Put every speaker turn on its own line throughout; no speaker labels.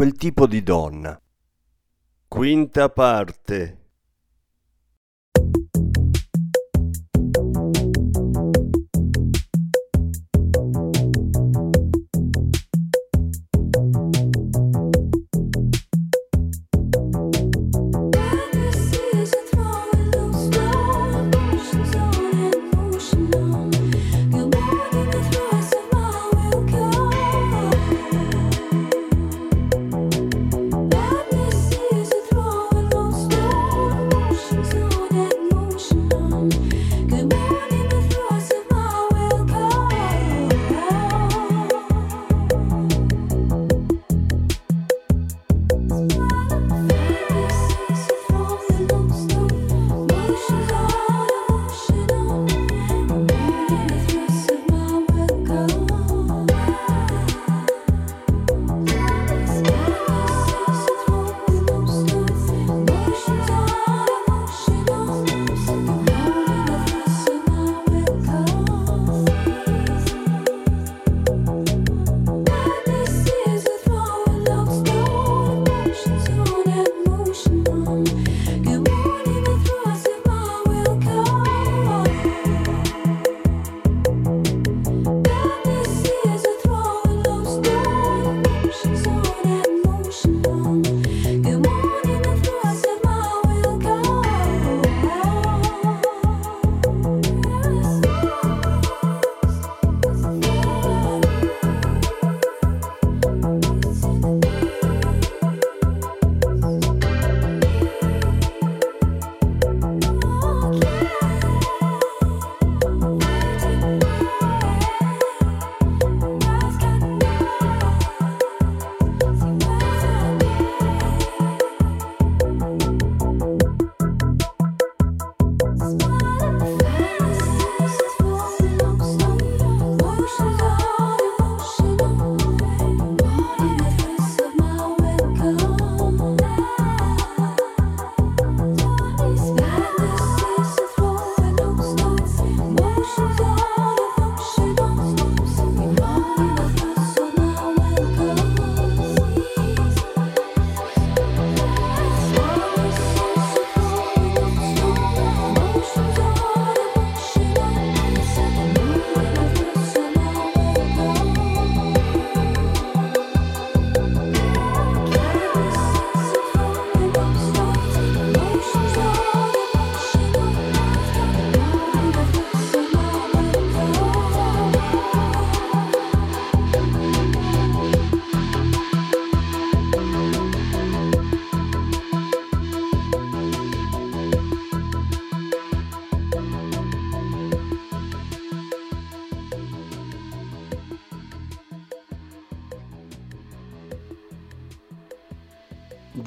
quel tipo di donna. Quinta parte.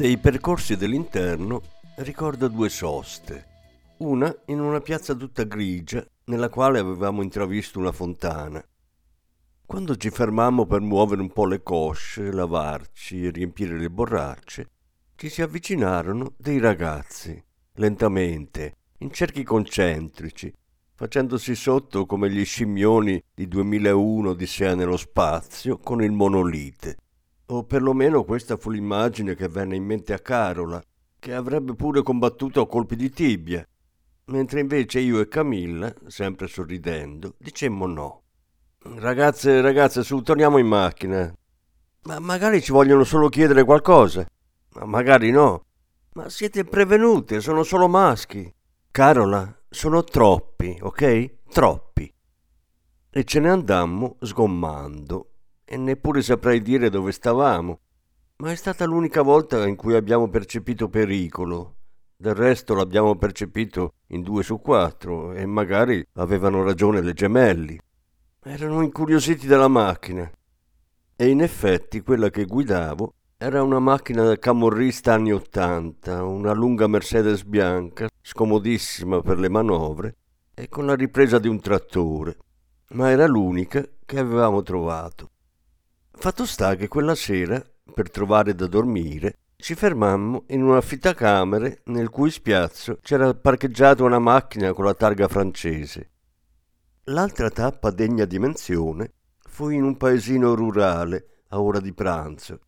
Dei percorsi dell'interno ricordo due soste. Una in una piazza tutta grigia nella quale avevamo intravisto una fontana. Quando ci fermammo per muovere un po' le cosce, lavarci e riempire le borracce, ci si avvicinarono dei ragazzi, lentamente, in cerchi concentrici, facendosi sotto come gli scimmioni di 2001 di Sea nello spazio con il monolite. O perlomeno questa fu l'immagine che venne in mente a Carola, che avrebbe pure combattuto a colpi di tibia, mentre invece io e Camilla, sempre sorridendo, dicemmo no. Ragazze, ragazze, su, torniamo in macchina. Ma magari ci vogliono solo chiedere qualcosa. Ma magari no. Ma siete prevenute, sono solo maschi. Carola, sono troppi, ok? Troppi. E ce ne andammo sgommando e neppure saprei dire dove stavamo, ma è stata l'unica volta in cui abbiamo percepito pericolo. Del resto l'abbiamo percepito in due su quattro e magari avevano ragione le gemelli. Erano incuriositi dalla macchina. E in effetti quella che guidavo
Era una macchina da camorrista anni Ottanta, una lunga Mercedes bianca, scomodissima per le manovre e con la ripresa di un trattore, ma era l'unica che avevamo trovato. Fatto sta che quella sera, per trovare da dormire, ci fermammo in un affittacamere nel cui spiazzo c'era parcheggiata una macchina con la targa francese. L'altra tappa degna di menzione fu in un paesino rurale a ora di pranzo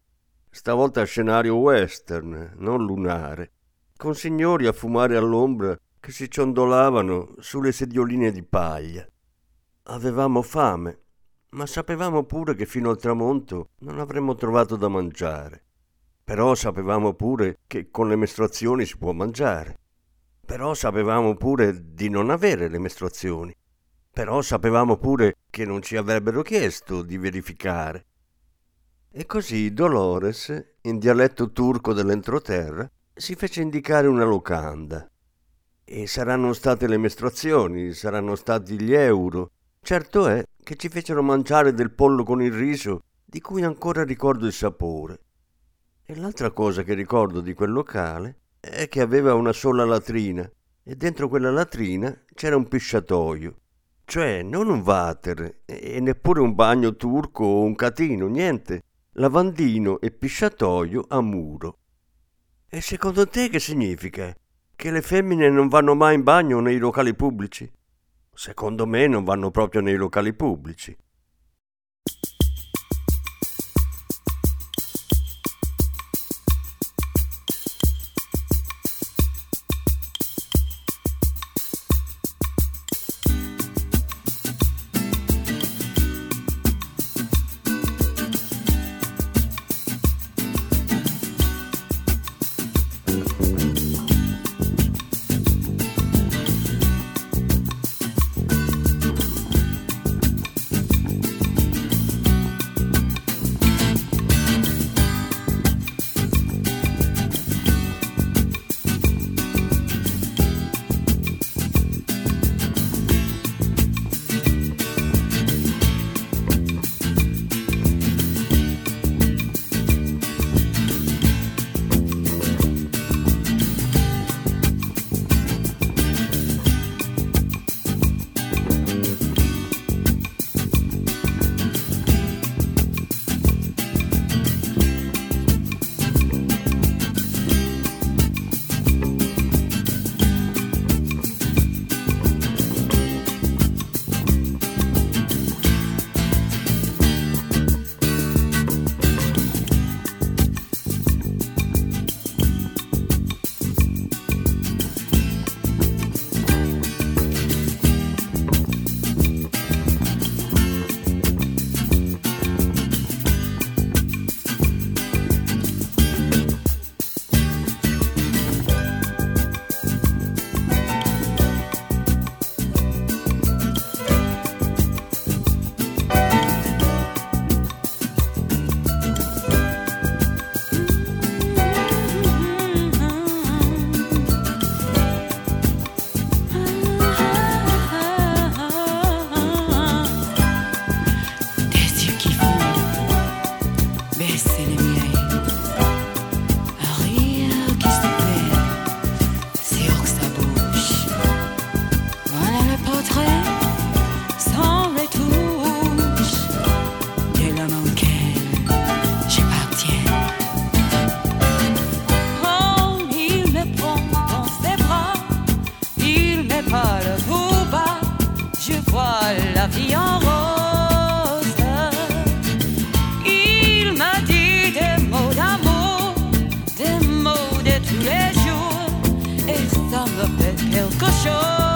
stavolta scenario western, non lunare, con signori a fumare all'ombra che si ciondolavano sulle sedioline di paglia. Avevamo fame, ma sapevamo pure che fino al tramonto non avremmo trovato da mangiare. Però sapevamo pure che con le mestruazioni si può mangiare. Però sapevamo pure di non avere le mestruazioni. Però sapevamo pure che non ci avrebbero chiesto di verificare. E così Dolores, in dialetto turco dell'entroterra, si fece indicare una locanda. E saranno state le mestruazioni, saranno stati gli euro. Certo è che ci fecero mangiare del pollo con il riso, di cui ancora ricordo il sapore. E l'altra cosa che ricordo di quel locale è che aveva una sola latrina e dentro quella latrina c'era un pisciatoio. Cioè non un water e neppure un bagno turco o un catino, niente lavandino e pisciatoio a muro. E secondo te che significa? Che le femmine non vanno mai in bagno nei locali pubblici? Secondo me non vanno proprio nei locali pubblici.
show.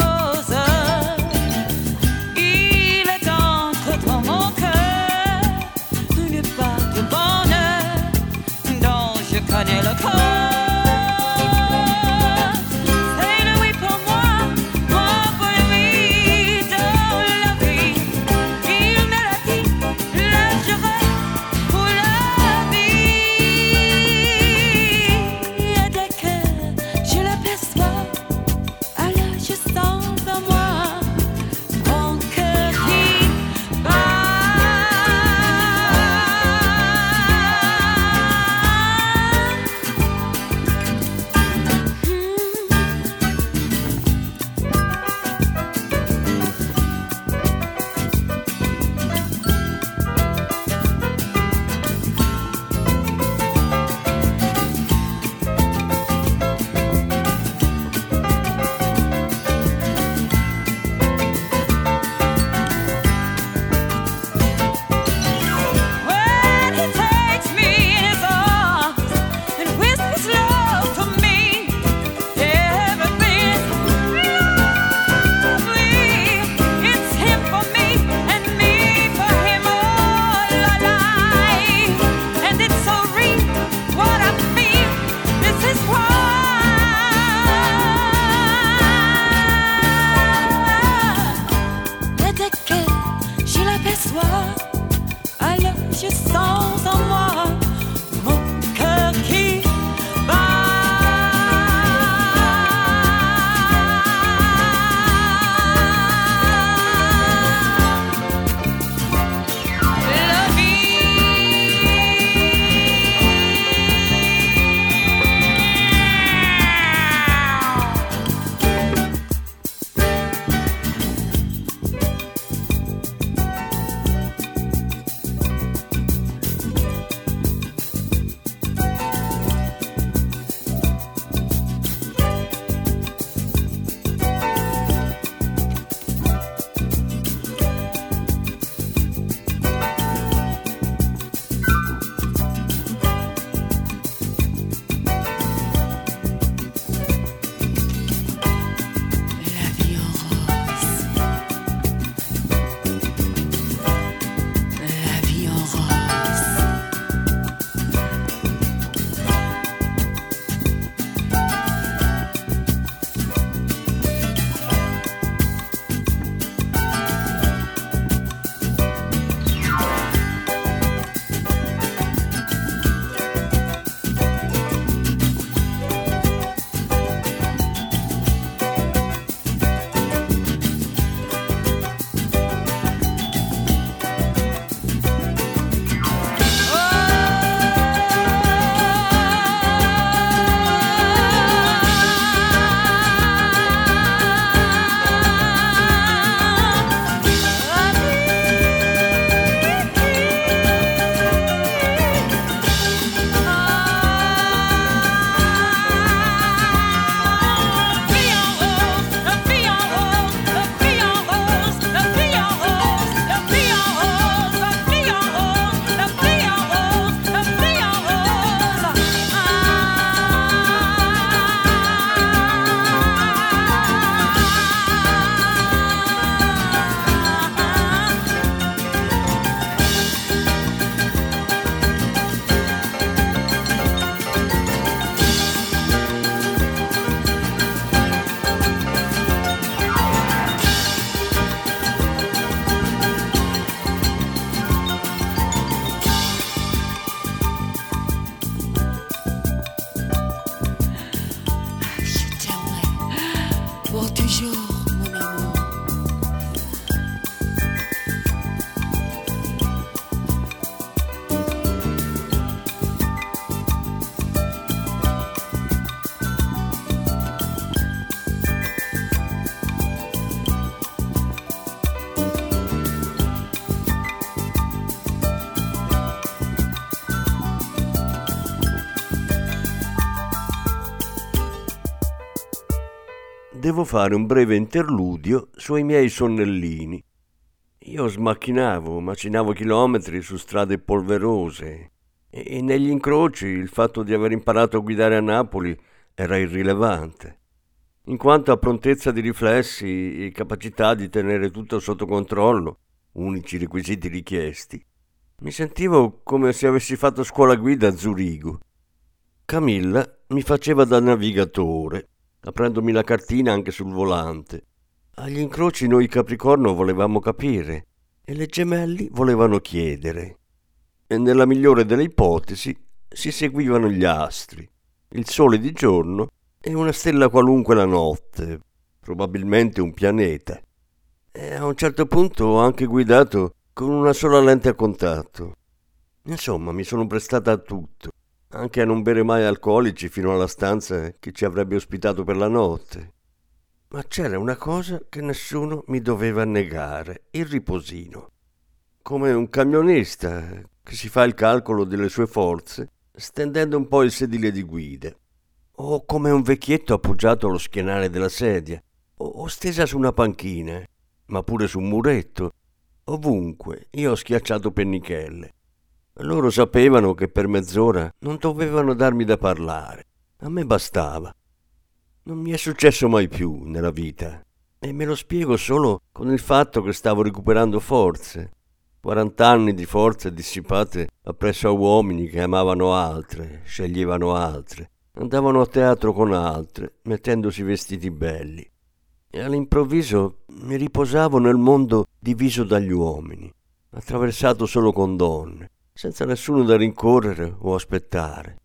Devo fare un breve interludio sui miei sonnellini. Io smacchinavo, macinavo chilometri su strade polverose e negli incroci il fatto di aver imparato a guidare a Napoli era irrilevante. In quanto a prontezza di riflessi e capacità di tenere tutto sotto controllo, unici requisiti richiesti, mi sentivo come se avessi fatto scuola guida a Zurigo. Camilla mi faceva da navigatore aprendomi la cartina anche sul volante. Agli incroci noi Capricorno volevamo capire e le gemelli volevano chiedere. E nella migliore delle ipotesi si seguivano gli astri, il sole di giorno e una stella qualunque la notte, probabilmente un pianeta. E a un certo punto ho anche guidato con una sola lente a contatto. Insomma, mi sono prestata a tutto anche a non bere mai alcolici fino alla stanza che ci avrebbe ospitato per la notte. Ma c'era una cosa che nessuno mi doveva negare, il riposino. Come un camionista che si fa il calcolo delle sue forze, stendendo un po' il sedile di guida, o come un vecchietto appoggiato allo schienale della sedia, o stesa su una panchina, ma pure su un muretto. Ovunque io ho schiacciato pennichelle. Loro sapevano che per mezz'ora non dovevano darmi da parlare. A me bastava. Non mi è successo mai più nella vita e me lo spiego solo con il fatto che stavo recuperando forze. 40 anni di forze dissipate appresso a uomini che amavano altre, sceglievano altre, andavano a teatro con altre, mettendosi vestiti belli. E all'improvviso mi riposavo nel mondo diviso dagli uomini, attraversato solo con donne, senza nessuno da rincorrere o aspettare.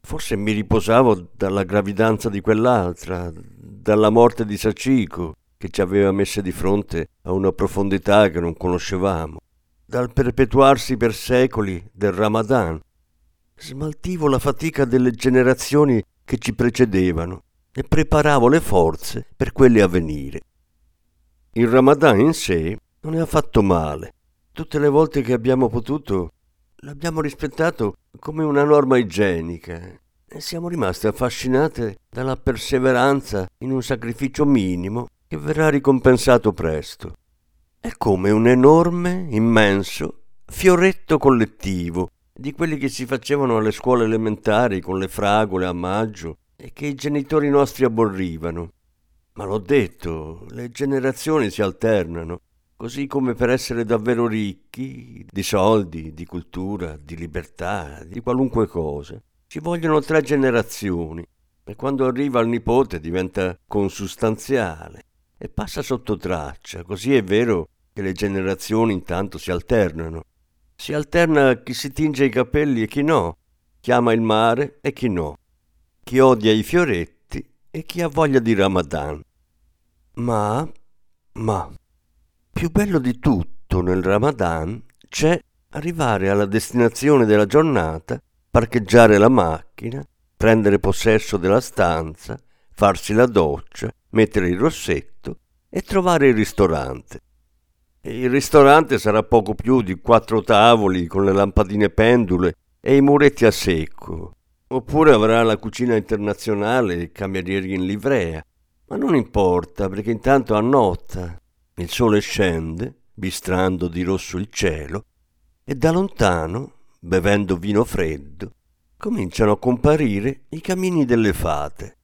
Forse mi riposavo dalla gravidanza di quell'altra, dalla morte di Saccico, che ci aveva messe di fronte a una profondità che non conoscevamo, dal perpetuarsi per secoli del Ramadan. Smaltivo la fatica delle generazioni che ci precedevano e preparavo le forze per quelle a venire. Il Ramadan in sé non è affatto male. Tutte le volte che abbiamo potuto L'abbiamo rispettato come una norma igienica e siamo rimaste affascinate dalla perseveranza in un sacrificio minimo che verrà ricompensato presto. È come un enorme, immenso fioretto collettivo di quelli che si facevano alle scuole elementari con le fragole a maggio e che i genitori nostri aborrivano. Ma l'ho detto, le generazioni si alternano così come per essere davvero ricchi di soldi, di cultura, di libertà, di qualunque cosa. Ci vogliono tre generazioni e quando arriva al nipote diventa consustanziale e passa sotto traccia. Così è vero che le generazioni intanto si alternano. Si alterna chi si tinge i capelli e chi no, chi ama il mare e chi no, chi odia i fioretti e chi ha voglia di Ramadan. Ma, ma, più bello di tutto nel Ramadan c'è arrivare alla destinazione della giornata, parcheggiare la macchina, prendere possesso della stanza, farsi la doccia, mettere il rossetto e trovare il ristorante. Il ristorante sarà poco più di quattro tavoli con le lampadine pendule e i muretti a secco. Oppure avrà la cucina internazionale e camerieri in livrea. Ma non importa, perché intanto annotta il sole scende, bistrando di rosso il cielo, e da lontano, bevendo vino freddo, cominciano a comparire i camini delle fate.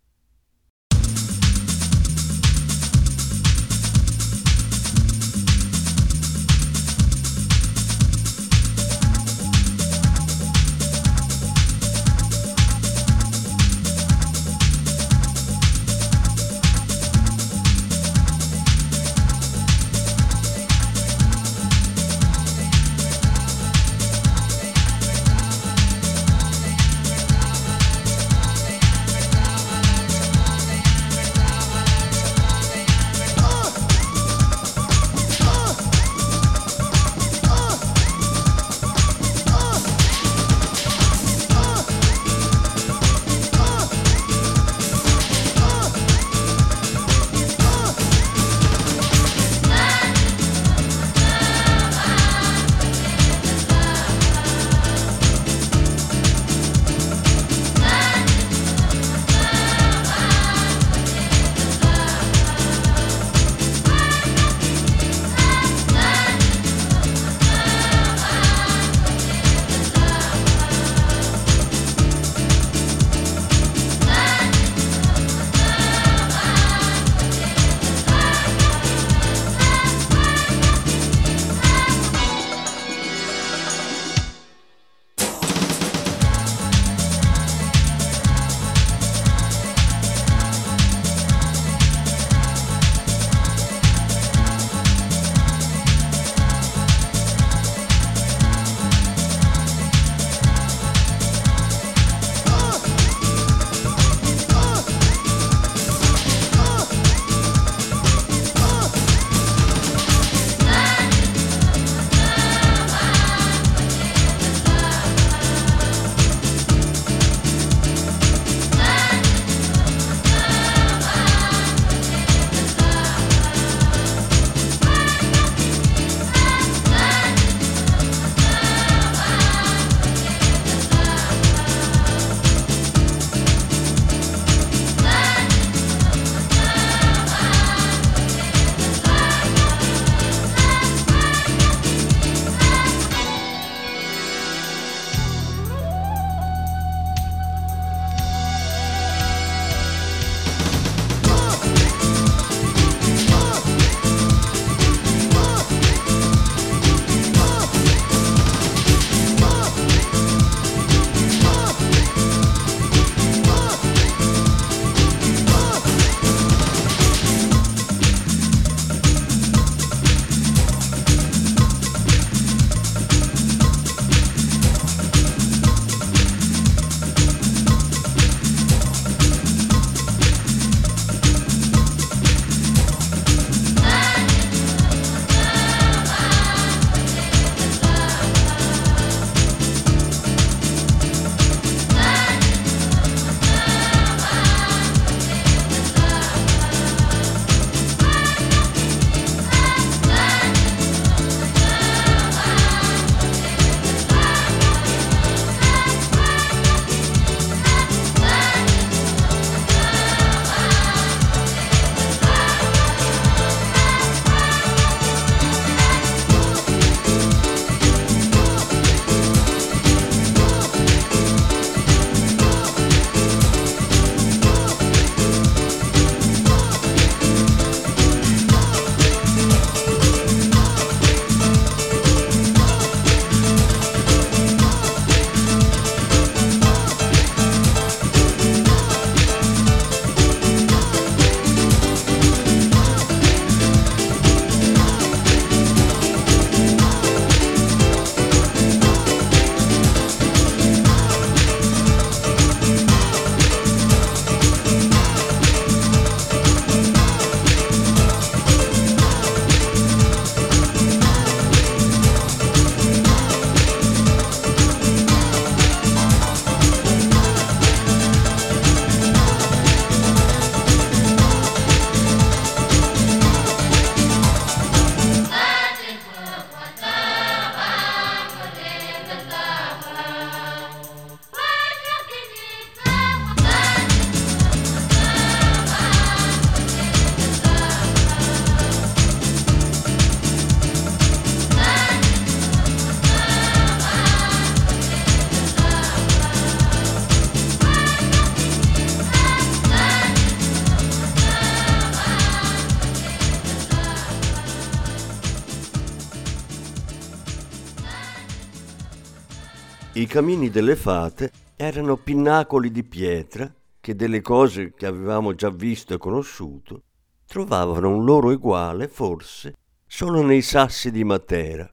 Camini delle fate erano pinnacoli di pietra che delle cose che avevamo già visto e conosciuto trovavano un loro uguale, forse, solo nei sassi di Matera.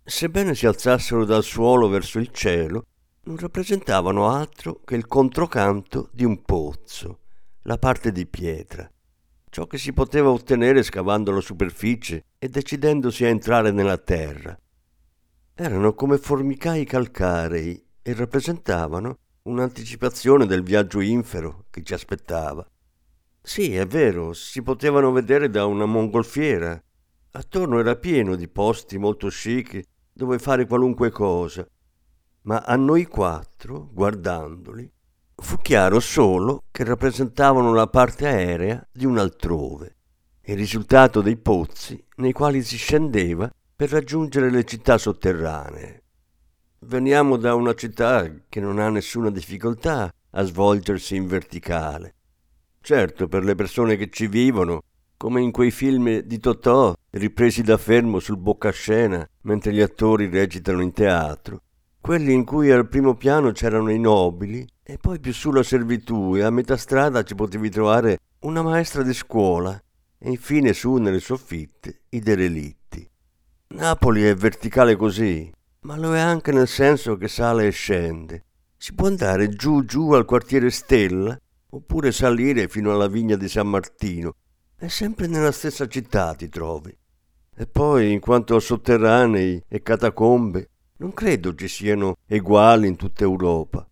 Sebbene si alzassero dal suolo verso il cielo, non rappresentavano altro che il controcanto di un pozzo, la parte di pietra, ciò che si poteva ottenere scavando la superficie e decidendosi a entrare nella terra. Erano come formicai calcarei e rappresentavano un'anticipazione del viaggio infero che ci aspettava. Sì, è vero, si potevano vedere da una mongolfiera. Attorno era pieno di posti molto chic dove fare qualunque cosa, ma a noi quattro, guardandoli, fu chiaro solo che rappresentavano la parte aerea di un altrove, il risultato dei pozzi nei quali si scendeva per raggiungere le città sotterranee. Veniamo da una città che non ha nessuna difficoltà a svolgersi in verticale. Certo, per le persone che ci vivono, come in quei film di Totò ripresi da fermo sul boccascena mentre gli attori recitano in teatro, quelli in cui al primo piano c'erano i nobili e poi più sulla servitù e a metà strada ci potevi trovare una maestra di scuola e infine su nelle soffitte i derelitti. Napoli è verticale così, ma lo è anche nel senso che sale e scende. Si può andare giù giù al quartiere Stella oppure salire fino alla vigna di San Martino e sempre nella stessa città ti trovi. E poi, in quanto a sotterranei e catacombe, non credo ci siano eguali in tutta Europa.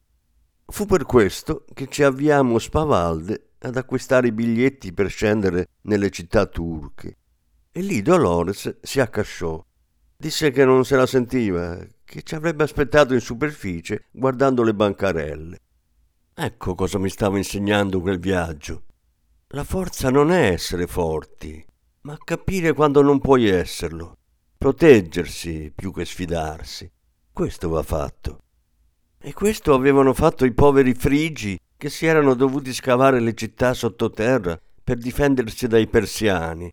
Fu per questo che ci avviamo spavalde ad acquistare i biglietti per scendere nelle città turche. E lì Dolores si accasciò. Disse che non se la sentiva, che ci avrebbe aspettato in superficie guardando le bancarelle. Ecco cosa mi stava insegnando quel viaggio. La forza non è essere forti, ma capire quando non puoi esserlo. Proteggersi più che sfidarsi. Questo va fatto. E questo avevano fatto i poveri frigi che si erano dovuti scavare le città sottoterra per difendersi dai persiani.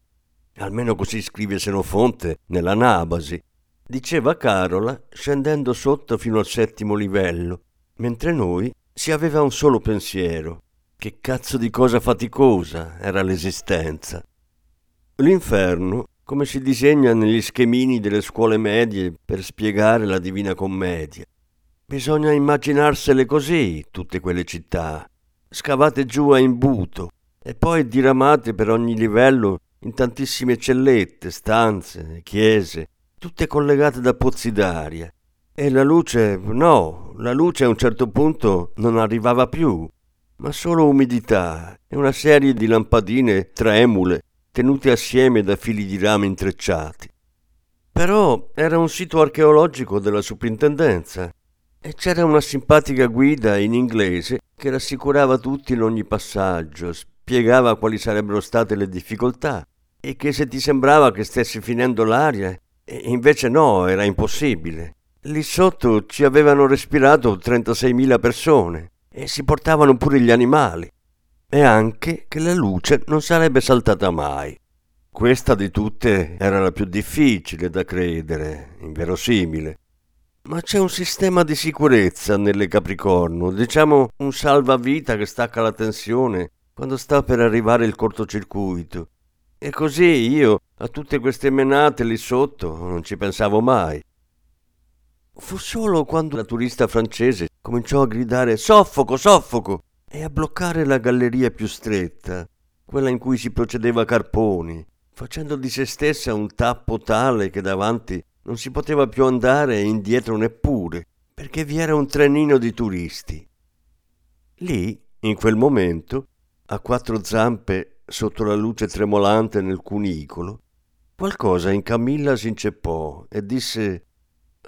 Almeno così scrive Senofonte nella Nabasi. Diceva Carola scendendo sotto fino al settimo livello, mentre noi si aveva un solo pensiero. Che cazzo di cosa faticosa era l'esistenza. L'inferno come si disegna negli schemini delle scuole medie per spiegare la Divina Commedia. Bisogna immaginarsele così, tutte quelle città, scavate giù a imbuto e poi diramate per ogni livello in tantissime cellette, stanze, chiese, tutte collegate da pozzi d'aria. E la luce, no, la luce a un certo punto non arrivava più, ma solo umidità e una serie di lampadine tremule tenute assieme da fili di rame intrecciati. Però era un sito archeologico della soprintendenza e c'era una simpatica guida in inglese che rassicurava tutti in ogni passaggio, spiegava quali sarebbero state le difficoltà e che se ti sembrava che stesse finendo l'aria, invece no, era impossibile. Lì sotto ci avevano respirato 36.000 persone e si portavano pure gli animali e anche che la luce non sarebbe saltata mai. Questa di tutte era la più difficile da credere, inverosimile. Ma c'è un sistema di sicurezza nelle Capricorno, diciamo un salvavita che stacca la tensione quando sta per arrivare il cortocircuito. E così io a tutte queste menate lì sotto non ci pensavo mai. Fu solo quando la turista francese cominciò a gridare Soffoco, soffoco! e a bloccare la galleria più stretta, quella in cui si procedeva a carponi, facendo di se stessa un tappo tale che davanti non si poteva più andare e indietro neppure, perché vi era un trenino di turisti. Lì, in quel momento, a quattro zampe sotto la luce tremolante nel cunicolo, qualcosa in Camilla si inceppò e disse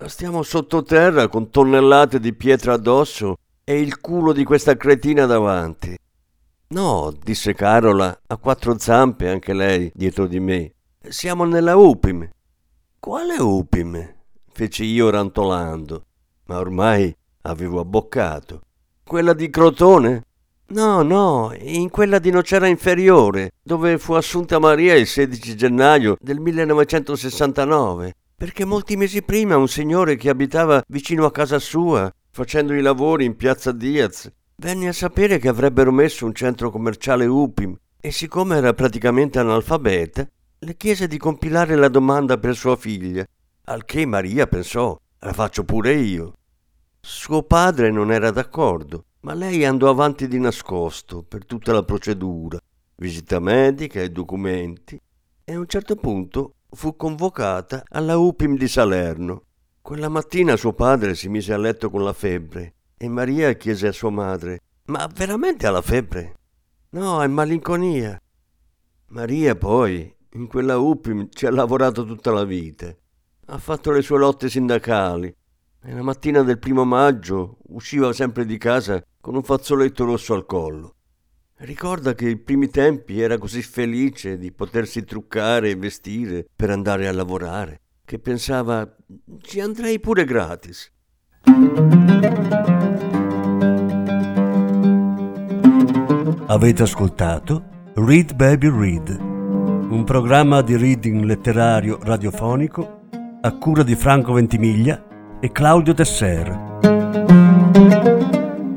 Stiamo sottoterra con tonnellate di pietra addosso e il culo di questa cretina davanti. No, disse Carola, a quattro zampe anche lei dietro di me. Siamo nella Upim. Quale Upim? feci io rantolando, ma ormai avevo abboccato. Quella di Crotone? No, no, in quella di Nocera Inferiore, dove fu assunta Maria il 16 gennaio del 1969 perché molti mesi prima un signore che abitava vicino a casa sua, facendo i lavori in piazza Diaz, venne a sapere che avrebbero messo un centro commerciale UPIM e siccome era praticamente analfabeta, le chiese di compilare la domanda per sua figlia, al che Maria pensò, la faccio pure io. Suo padre non era d'accordo, ma lei andò avanti di nascosto per tutta la procedura, visita medica e documenti, e a un certo punto fu convocata alla UPIM di Salerno. Quella mattina suo padre si mise a letto con la febbre e Maria chiese a sua madre: Ma veramente ha la febbre? No, è malinconia. Maria poi, in quella UPIM, ci ha lavorato tutta la vita. Ha fatto le sue lotte sindacali e la mattina del primo maggio usciva sempre di casa con un fazzoletto rosso al collo. Ricorda che ai primi tempi era così felice di potersi truccare e vestire per andare a lavorare, che pensava ci andrei pure gratis.
Avete ascoltato Read Baby Read, un programma di reading letterario radiofonico a cura di Franco Ventimiglia e Claudio Tesser.